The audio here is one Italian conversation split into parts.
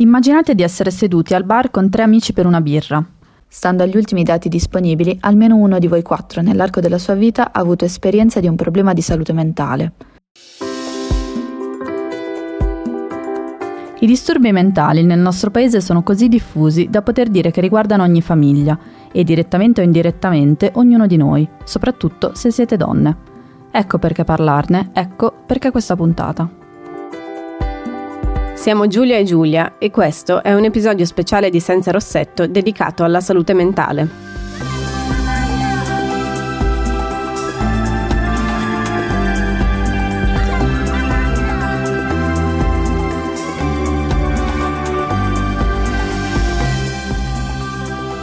Immaginate di essere seduti al bar con tre amici per una birra. Stando agli ultimi dati disponibili, almeno uno di voi quattro nell'arco della sua vita ha avuto esperienza di un problema di salute mentale. I disturbi mentali nel nostro paese sono così diffusi da poter dire che riguardano ogni famiglia e direttamente o indirettamente ognuno di noi, soprattutto se siete donne. Ecco perché parlarne, ecco perché questa puntata. Siamo Giulia e Giulia e questo è un episodio speciale di Senza Rossetto dedicato alla salute mentale.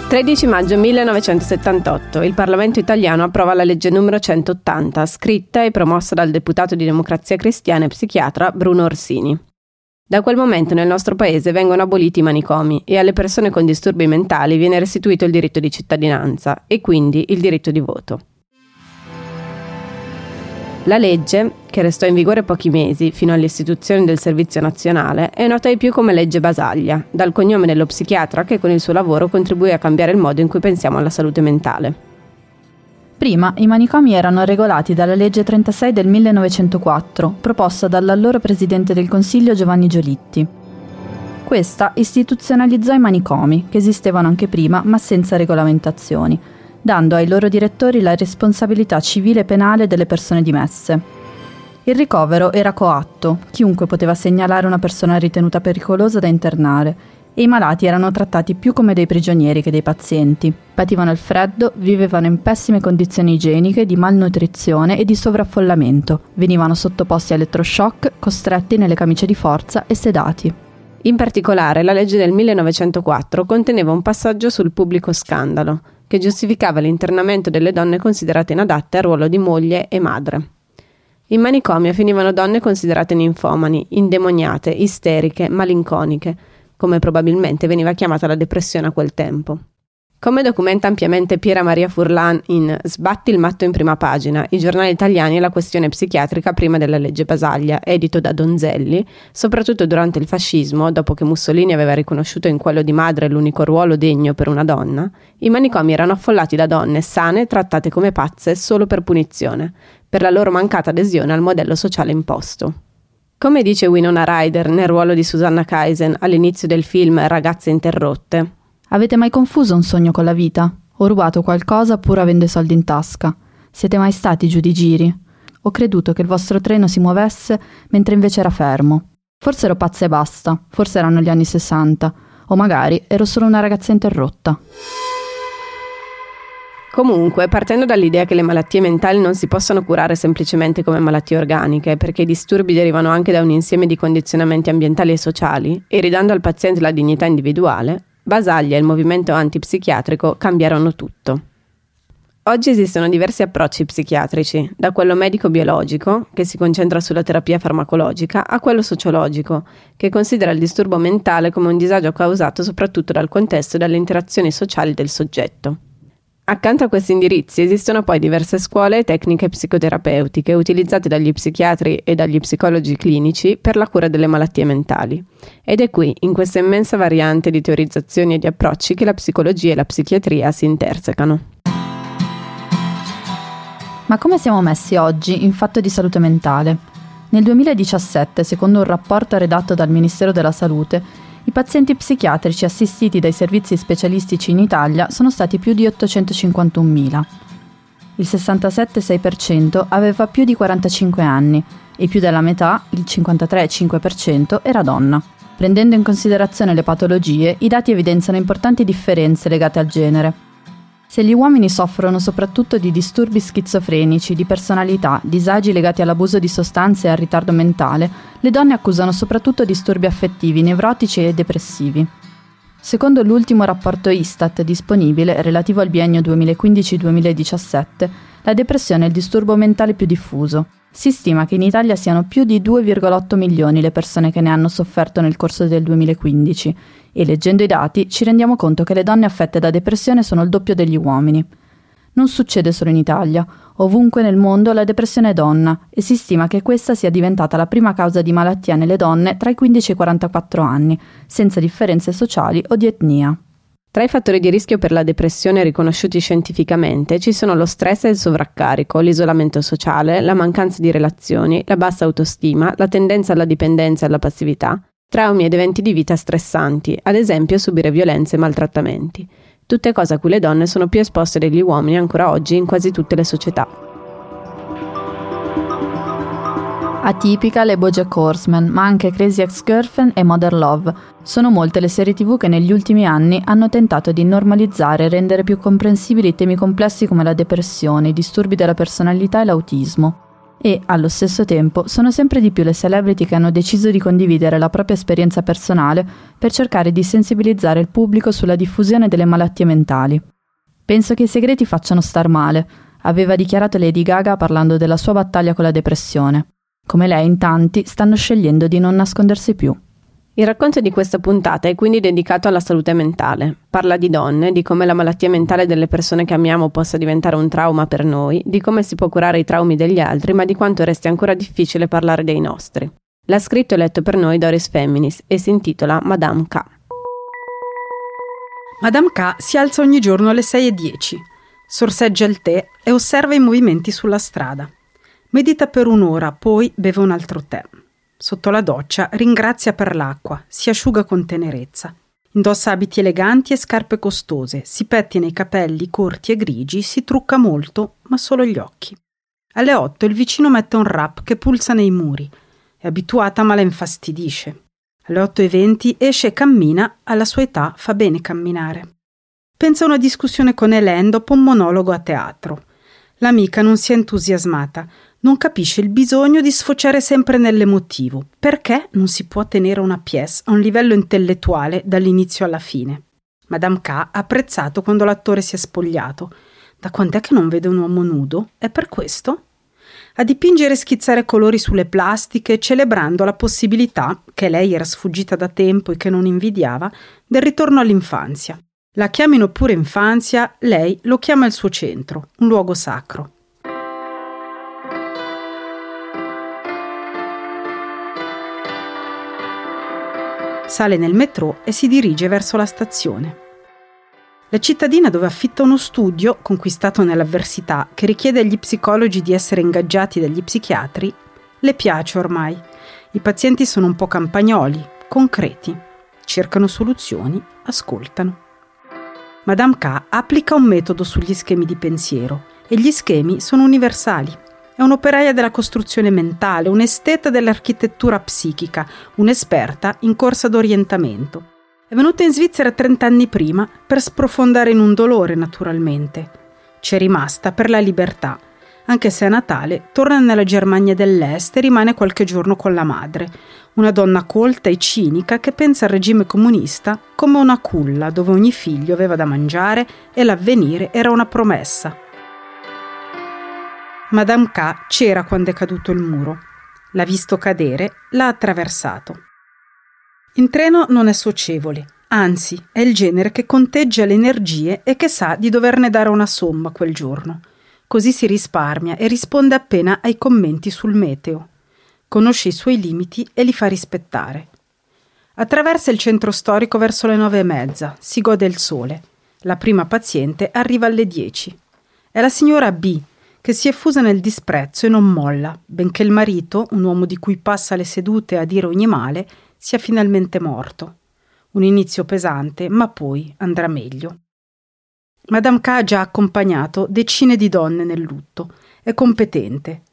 «13 maggio 1978 il Parlamento italiano approva la legge numero 180, scritta e promossa dal deputato di Democrazia Cristiana e psichiatra Bruno Orsini. Da quel momento nel nostro paese vengono aboliti i manicomi e alle persone con disturbi mentali viene restituito il diritto di cittadinanza e quindi il diritto di voto. La legge, che restò in vigore pochi mesi fino all'istituzione del Servizio Nazionale, è nota ai più come legge Basaglia, dal cognome dello psichiatra che con il suo lavoro contribuì a cambiare il modo in cui pensiamo alla salute mentale. Prima i manicomi erano regolati dalla legge 36 del 1904, proposta dall'allora presidente del Consiglio Giovanni Giolitti. Questa istituzionalizzò i manicomi, che esistevano anche prima ma senza regolamentazioni, dando ai loro direttori la responsabilità civile e penale delle persone dimesse. Il ricovero era coatto, chiunque poteva segnalare una persona ritenuta pericolosa da internare e i malati erano trattati più come dei prigionieri che dei pazienti. Pativano il freddo, vivevano in pessime condizioni igieniche, di malnutrizione e di sovraffollamento, venivano sottoposti a elettroshock, costretti nelle camicie di forza e sedati. In particolare, la legge del 1904 conteneva un passaggio sul pubblico scandalo, che giustificava l'internamento delle donne considerate inadatte al ruolo di moglie e madre. In manicomio finivano donne considerate ninfomani, indemoniate, isteriche, malinconiche, come probabilmente veniva chiamata la depressione a quel tempo. Come documenta ampiamente Piera Maria Furlan in Sbatti il matto in prima pagina, i giornali italiani e la questione psichiatrica prima della legge Basaglia, edito da Donzelli, soprattutto durante il fascismo, dopo che Mussolini aveva riconosciuto in quello di madre l'unico ruolo degno per una donna, i manicomi erano affollati da donne sane trattate come pazze solo per punizione, per la loro mancata adesione al modello sociale imposto. Come dice Winona Ryder nel ruolo di Susanna Kaisen all'inizio del film Ragazze interrotte. Avete mai confuso un sogno con la vita? Ho rubato qualcosa pur avendo i soldi in tasca. Siete mai stati giù di giri? Ho creduto che il vostro treno si muovesse mentre invece era fermo. Forse ero pazza e basta, forse erano gli anni 60, o magari ero solo una ragazza interrotta. Comunque, partendo dall'idea che le malattie mentali non si possano curare semplicemente come malattie organiche, perché i disturbi derivano anche da un insieme di condizionamenti ambientali e sociali, e ridando al paziente la dignità individuale, Basaglia e il movimento antipsichiatrico cambiarono tutto. Oggi esistono diversi approcci psichiatrici, da quello medico-biologico, che si concentra sulla terapia farmacologica, a quello sociologico, che considera il disturbo mentale come un disagio causato soprattutto dal contesto e dalle interazioni sociali del soggetto. Accanto a questi indirizzi esistono poi diverse scuole e tecniche psicoterapeutiche utilizzate dagli psichiatri e dagli psicologi clinici per la cura delle malattie mentali. Ed è qui, in questa immensa variante di teorizzazioni e di approcci, che la psicologia e la psichiatria si intersecano. Ma come siamo messi oggi in fatto di salute mentale? Nel 2017, secondo un rapporto redatto dal Ministero della Salute, i pazienti psichiatrici assistiti dai servizi specialistici in Italia sono stati più di 851.000. Il 67,6% aveva più di 45 anni e più della metà, il 53,5%, era donna. Prendendo in considerazione le patologie, i dati evidenziano importanti differenze legate al genere. Se gli uomini soffrono soprattutto di disturbi schizofrenici, di personalità, disagi legati all'abuso di sostanze e al ritardo mentale, le donne accusano soprattutto disturbi affettivi, nevrotici e depressivi. Secondo l'ultimo rapporto Istat disponibile, relativo al biennio 2015-2017, la depressione è il disturbo mentale più diffuso. Si stima che in Italia siano più di 2,8 milioni le persone che ne hanno sofferto nel corso del 2015 e leggendo i dati ci rendiamo conto che le donne affette da depressione sono il doppio degli uomini. Non succede solo in Italia. Ovunque nel mondo la depressione è donna e si stima che questa sia diventata la prima causa di malattia nelle donne tra i 15 e i 44 anni, senza differenze sociali o di etnia. Tra i fattori di rischio per la depressione riconosciuti scientificamente ci sono lo stress e il sovraccarico, l'isolamento sociale, la mancanza di relazioni, la bassa autostima, la tendenza alla dipendenza e alla passività, traumi ed eventi di vita stressanti, ad esempio subire violenze e maltrattamenti tutte cose a cui le donne sono più esposte degli uomini ancora oggi in quasi tutte le società. Atipica le Bojack Horseman, ma anche Crazy Ex-Girlfriend e Mother Love. Sono molte le serie tv che negli ultimi anni hanno tentato di normalizzare e rendere più comprensibili temi complessi come la depressione, i disturbi della personalità e l'autismo e, allo stesso tempo, sono sempre di più le celebrity che hanno deciso di condividere la propria esperienza personale per cercare di sensibilizzare il pubblico sulla diffusione delle malattie mentali. Penso che i segreti facciano star male, aveva dichiarato Lady Gaga parlando della sua battaglia con la depressione. Come lei, in tanti stanno scegliendo di non nascondersi più. Il racconto di questa puntata è quindi dedicato alla salute mentale. Parla di donne, di come la malattia mentale delle persone che amiamo possa diventare un trauma per noi, di come si può curare i traumi degli altri, ma di quanto resti ancora difficile parlare dei nostri. L'ha scritto e letto per noi Doris Feminis e si intitola Madame K. Madame K si alza ogni giorno alle 6.10, sorseggia il tè e osserva i movimenti sulla strada. Medita per un'ora, poi beve un altro tè. Sotto la doccia ringrazia per l'acqua, si asciuga con tenerezza. Indossa abiti eleganti e scarpe costose, si pettina i capelli corti e grigi, si trucca molto, ma solo gli occhi. Alle otto il vicino mette un rap che pulsa nei muri. È abituata ma la infastidisce. Alle otto e venti esce e cammina, alla sua età fa bene camminare. Pensa a una discussione con Hélène dopo un monologo a teatro. L'amica non si è entusiasmata, non capisce il bisogno di sfociare sempre nell'emotivo. Perché non si può tenere una pièce a un livello intellettuale dall'inizio alla fine? Madame K ha apprezzato quando l'attore si è spogliato. Da quant'è che non vede un uomo nudo? È per questo? A dipingere e schizzare colori sulle plastiche, celebrando la possibilità, che lei era sfuggita da tempo e che non invidiava, del ritorno all'infanzia. La chiamino pure infanzia, lei lo chiama il suo centro, un luogo sacro. Sale nel metro e si dirige verso la stazione. La cittadina dove affitta uno studio, conquistato nell'avversità, che richiede agli psicologi di essere ingaggiati dagli psichiatri, le piace ormai. I pazienti sono un po' campagnoli, concreti, cercano soluzioni, ascoltano. Madame K applica un metodo sugli schemi di pensiero e gli schemi sono universali. È un'operaia della costruzione mentale, un'esteta dell'architettura psichica, un'esperta in corsa d'orientamento. È venuta in Svizzera 30 anni prima per sprofondare in un dolore, naturalmente. C'è rimasta per la libertà, anche se a Natale torna nella Germania dell'Est e rimane qualche giorno con la madre, una donna colta e cinica che pensa al regime comunista come una culla dove ogni figlio aveva da mangiare e l'avvenire era una promessa, Madame K c'era quando è caduto il muro. L'ha visto cadere, l'ha attraversato. In treno non è socievole, anzi è il genere che conteggia le energie e che sa di doverne dare una somma quel giorno. Così si risparmia e risponde appena ai commenti sul meteo. Conosce i suoi limiti e li fa rispettare. Attraversa il centro storico verso le nove e mezza, si gode il sole. La prima paziente arriva alle dieci. È la signora B, che si è fusa nel disprezzo e non molla, benché il marito, un uomo di cui passa le sedute a dire ogni male, sia finalmente morto. Un inizio pesante, ma poi andrà meglio. Madame K ha già accompagnato decine di donne nel lutto. È competente.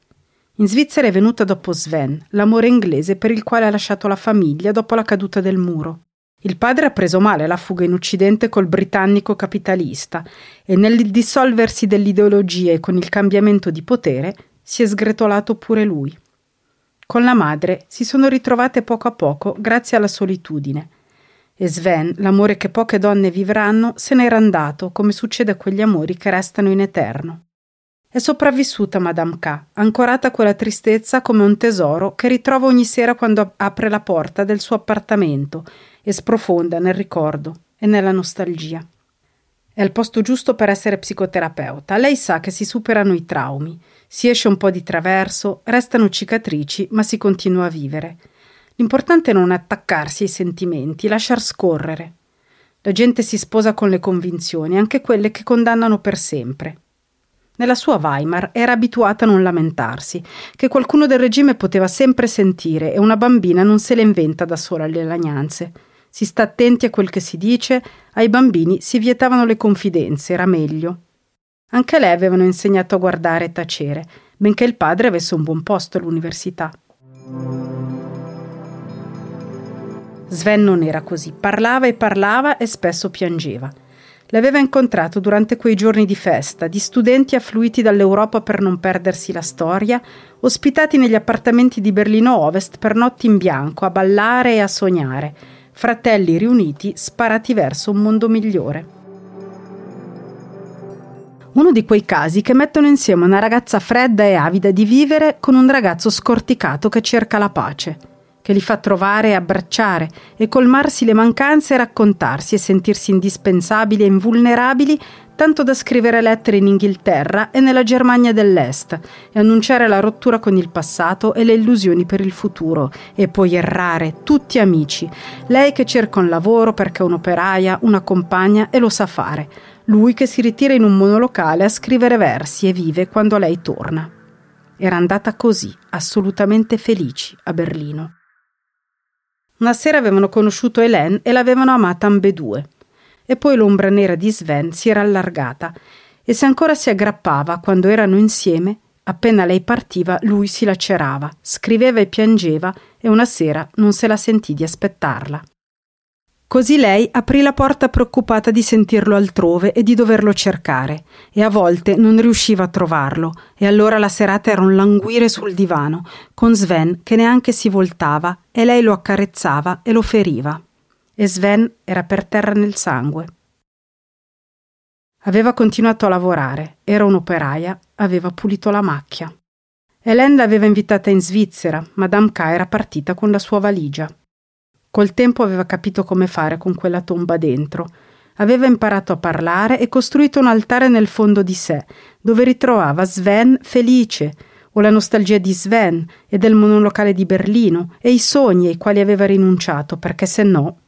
In Svizzera è venuta dopo Sven, l'amore inglese per il quale ha lasciato la famiglia dopo la caduta del muro. Il padre ha preso male la fuga in Occidente col britannico capitalista e nel dissolversi dell'ideologia e con il cambiamento di potere si è sgretolato pure lui. Con la madre si sono ritrovate poco a poco grazie alla solitudine. E Sven, l'amore che poche donne vivranno, se n'era andato, come succede a quegli amori che restano in eterno. È sopravvissuta Madame K, ancorata a quella tristezza come un tesoro che ritrova ogni sera quando apre la porta del suo appartamento e sprofonda nel ricordo e nella nostalgia. È al posto giusto per essere psicoterapeuta. Lei sa che si superano i traumi, si esce un po' di traverso, restano cicatrici, ma si continua a vivere. L'importante è non attaccarsi ai sentimenti, lasciar scorrere. La gente si sposa con le convinzioni, anche quelle che condannano per sempre. Nella sua Weimar era abituata a non lamentarsi, che qualcuno del regime poteva sempre sentire e una bambina non se le inventa da sola le lagnanze. Si sta attenti a quel che si dice, ai bambini si vietavano le confidenze, era meglio. Anche lei avevano insegnato a guardare e tacere, benché il padre avesse un buon posto all'università. Sven non era così, parlava e parlava e spesso piangeva. L'aveva incontrato durante quei giorni di festa, di studenti affluiti dall'Europa per non perdersi la storia, ospitati negli appartamenti di Berlino Ovest per notti in bianco, a ballare e a sognare, fratelli riuniti sparati verso un mondo migliore. Uno di quei casi che mettono insieme una ragazza fredda e avida di vivere con un ragazzo scorticato che cerca la pace che li fa trovare e abbracciare e colmarsi le mancanze e raccontarsi e sentirsi indispensabili e invulnerabili tanto da scrivere lettere in Inghilterra e nella Germania dell'Est e annunciare la rottura con il passato e le illusioni per il futuro e poi errare, tutti amici. Lei che cerca un lavoro perché è un'operaia, una compagna e lo sa fare. Lui che si ritira in un monolocale a scrivere versi e vive quando lei torna. Era andata così, assolutamente felici, a Berlino. Una sera avevano conosciuto Hélène e l'avevano amata ambedue. E poi l'ombra nera di Sven si era allargata e se ancora si aggrappava quando erano insieme, appena lei partiva lui si lacerava, scriveva e piangeva e una sera non se la sentì di aspettarla. Così lei aprì la porta preoccupata di sentirlo altrove e di doverlo cercare, e a volte non riusciva a trovarlo, e allora la serata era un languire sul divano, con Sven che neanche si voltava, e lei lo accarezzava e lo feriva. E Sven era per terra nel sangue. Aveva continuato a lavorare, era un'operaia, aveva pulito la macchia. Hélène l'aveva invitata in Svizzera, Madame K era partita con la sua valigia. Col tempo aveva capito come fare con quella tomba dentro. Aveva imparato a parlare e costruito un altare nel fondo di sé, dove ritrovava Sven felice, o la nostalgia di Sven e del monolocale di Berlino, e i sogni ai quali aveva rinunciato, perché se no,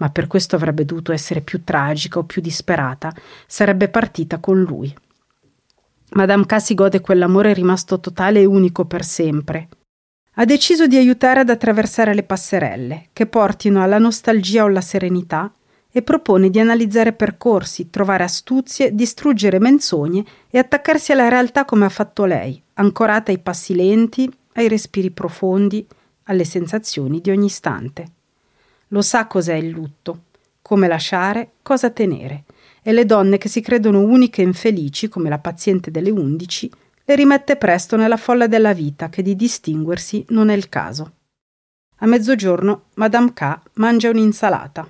ma per questo avrebbe dovuto essere più tragica o più disperata, sarebbe partita con lui. Madame K si gode quell'amore rimasto totale e unico per sempre ha deciso di aiutare ad attraversare le passerelle, che portino alla nostalgia o alla serenità, e propone di analizzare percorsi, trovare astuzie, distruggere menzogne e attaccarsi alla realtà come ha fatto lei, ancorata ai passi lenti, ai respiri profondi, alle sensazioni di ogni istante. Lo sa cos'è il lutto, come lasciare, cosa tenere, e le donne che si credono uniche e infelici, come la paziente delle undici, le rimette presto nella folla della vita che di distinguersi non è il caso. A mezzogiorno Madame K mangia un'insalata.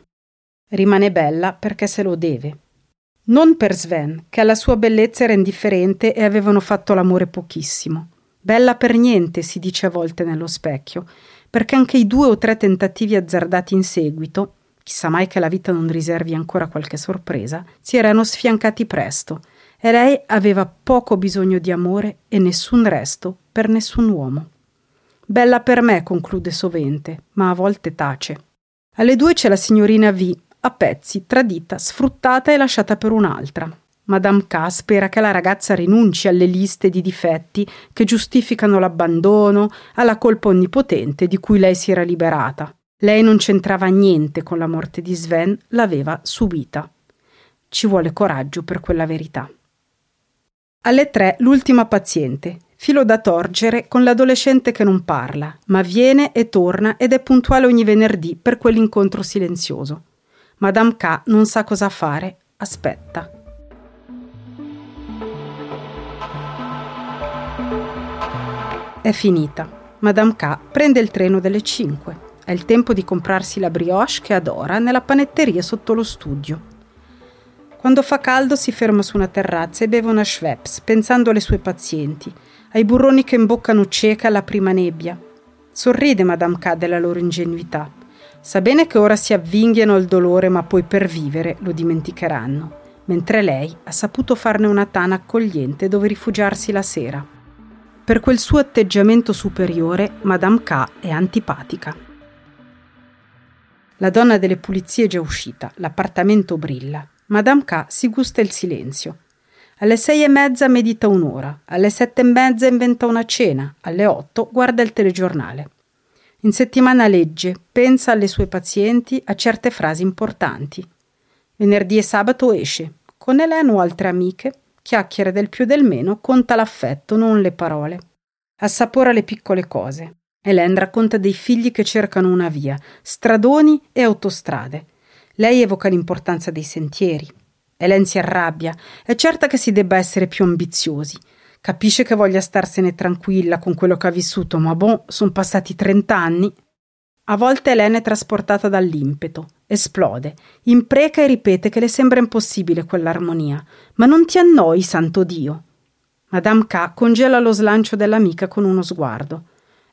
Rimane bella perché se lo deve. Non per Sven, che alla sua bellezza era indifferente e avevano fatto l'amore pochissimo. Bella per niente, si dice a volte nello specchio, perché anche i due o tre tentativi azzardati in seguito, chissà mai che la vita non riservi ancora qualche sorpresa, si erano sfiancati presto e lei aveva poco bisogno di amore e nessun resto per nessun uomo. Bella per me, conclude sovente, ma a volte tace. Alle due c'è la signorina V, a pezzi, tradita, sfruttata e lasciata per un'altra. Madame K spera che la ragazza rinunci alle liste di difetti che giustificano l'abbandono, alla colpa onnipotente di cui lei si era liberata. Lei non c'entrava niente con la morte di Sven, l'aveva subita. Ci vuole coraggio per quella verità. Alle tre l'ultima paziente, filo da torgere con l'adolescente che non parla, ma viene e torna ed è puntuale ogni venerdì per quell'incontro silenzioso. Madame K non sa cosa fare, aspetta. È finita. Madame K prende il treno delle 5. È il tempo di comprarsi la brioche che adora nella panetteria sotto lo studio. Quando fa caldo si ferma su una terrazza e beve una Schweppes, pensando alle sue pazienti, ai burroni che imboccano cieca alla prima nebbia. Sorride Madame K della loro ingenuità. Sa bene che ora si avvinghiano al dolore, ma poi per vivere lo dimenticheranno. mentre lei ha saputo farne una tana accogliente dove rifugiarsi la sera. Per quel suo atteggiamento superiore, Madame K è antipatica. La donna delle pulizie è già uscita, l'appartamento brilla. Madame K si gusta il silenzio. Alle sei e mezza medita un'ora, alle sette e mezza inventa una cena, alle otto guarda il telegiornale. In settimana legge, pensa alle sue pazienti, a certe frasi importanti. Venerdì e sabato esce, con Elena o altre amiche, chiacchiere del più e del meno, conta l'affetto, non le parole. Assapora le piccole cose. Hélène racconta dei figli che cercano una via, stradoni e autostrade. Lei evoca l'importanza dei sentieri. Hélène si arrabbia, è certa che si debba essere più ambiziosi. Capisce che voglia starsene tranquilla con quello che ha vissuto, ma boh, sono passati trent'anni. A volte Hélène è trasportata dall'impeto, esplode, impreca e ripete che le sembra impossibile quell'armonia. Ma non ti annoi, santo Dio. Madame K congela lo slancio dell'amica con uno sguardo.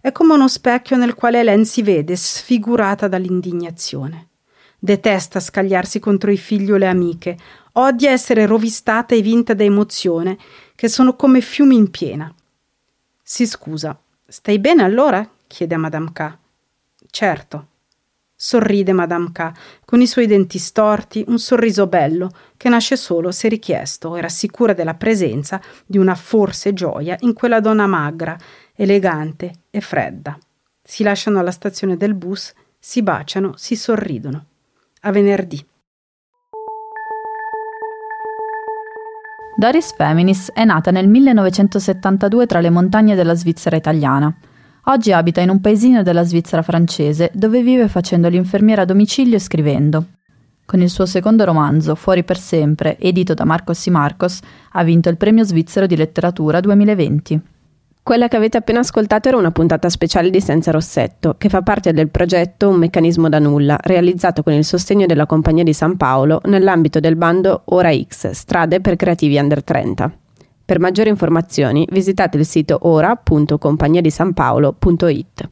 È come uno specchio nel quale Hélène si vede sfigurata dall'indignazione. Detesta scagliarsi contro i figli o le amiche, odia essere rovistata e vinta da emozione, che sono come fiumi in piena. Si scusa. Stai bene allora? chiede a Madame K. Certo. Sorride Madame K, con i suoi denti storti, un sorriso bello, che nasce solo se richiesto e rassicura della presenza di una forse gioia in quella donna magra, elegante e fredda. Si lasciano alla stazione del bus, si baciano, si sorridono. A venerdì. Doris Feminis è nata nel 1972 tra le montagne della Svizzera italiana. Oggi abita in un paesino della Svizzera francese dove vive facendo l'infermiera a domicilio e scrivendo. Con il suo secondo romanzo, Fuori per sempre, edito da Marcos y Marcos, ha vinto il premio svizzero di letteratura 2020. Quella che avete appena ascoltato era una puntata speciale di Senza Rossetto, che fa parte del progetto Un meccanismo da nulla, realizzato con il sostegno della Compagnia di San Paolo nell'ambito del bando Ora X, strade per creativi under 30. Per maggiori informazioni visitate il sito ora.compagniadisanpaolo.it.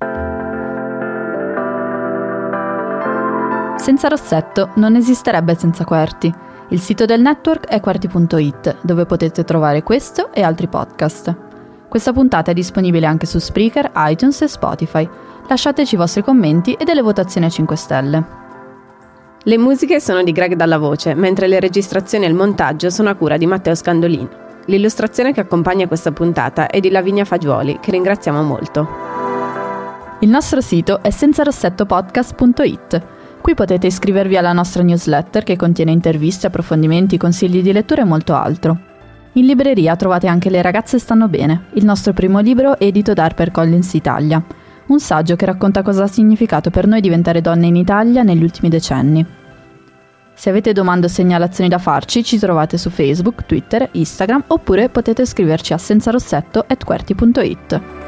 Senza Rossetto non esisterebbe senza Querti. Il sito del network è querti.it, dove potete trovare questo e altri podcast. Questa puntata è disponibile anche su Spreaker, iTunes e Spotify. Lasciateci i vostri commenti e delle votazioni a 5 stelle. Le musiche sono di Greg Dalla Voce, mentre le registrazioni e il montaggio sono a cura di Matteo Scandolini. L'illustrazione che accompagna questa puntata è di Lavinia Fagioli, che ringraziamo molto. Il nostro sito è senzarossettopodcast.it. Qui potete iscrivervi alla nostra newsletter che contiene interviste, approfondimenti, consigli di lettura e molto altro. In libreria trovate anche Le ragazze stanno bene, il nostro primo libro edito da HarperCollins Italia, un saggio che racconta cosa ha significato per noi diventare donne in Italia negli ultimi decenni. Se avete domande o segnalazioni da farci, ci trovate su Facebook, Twitter, Instagram oppure potete scriverci a senzarossetto.querti.it.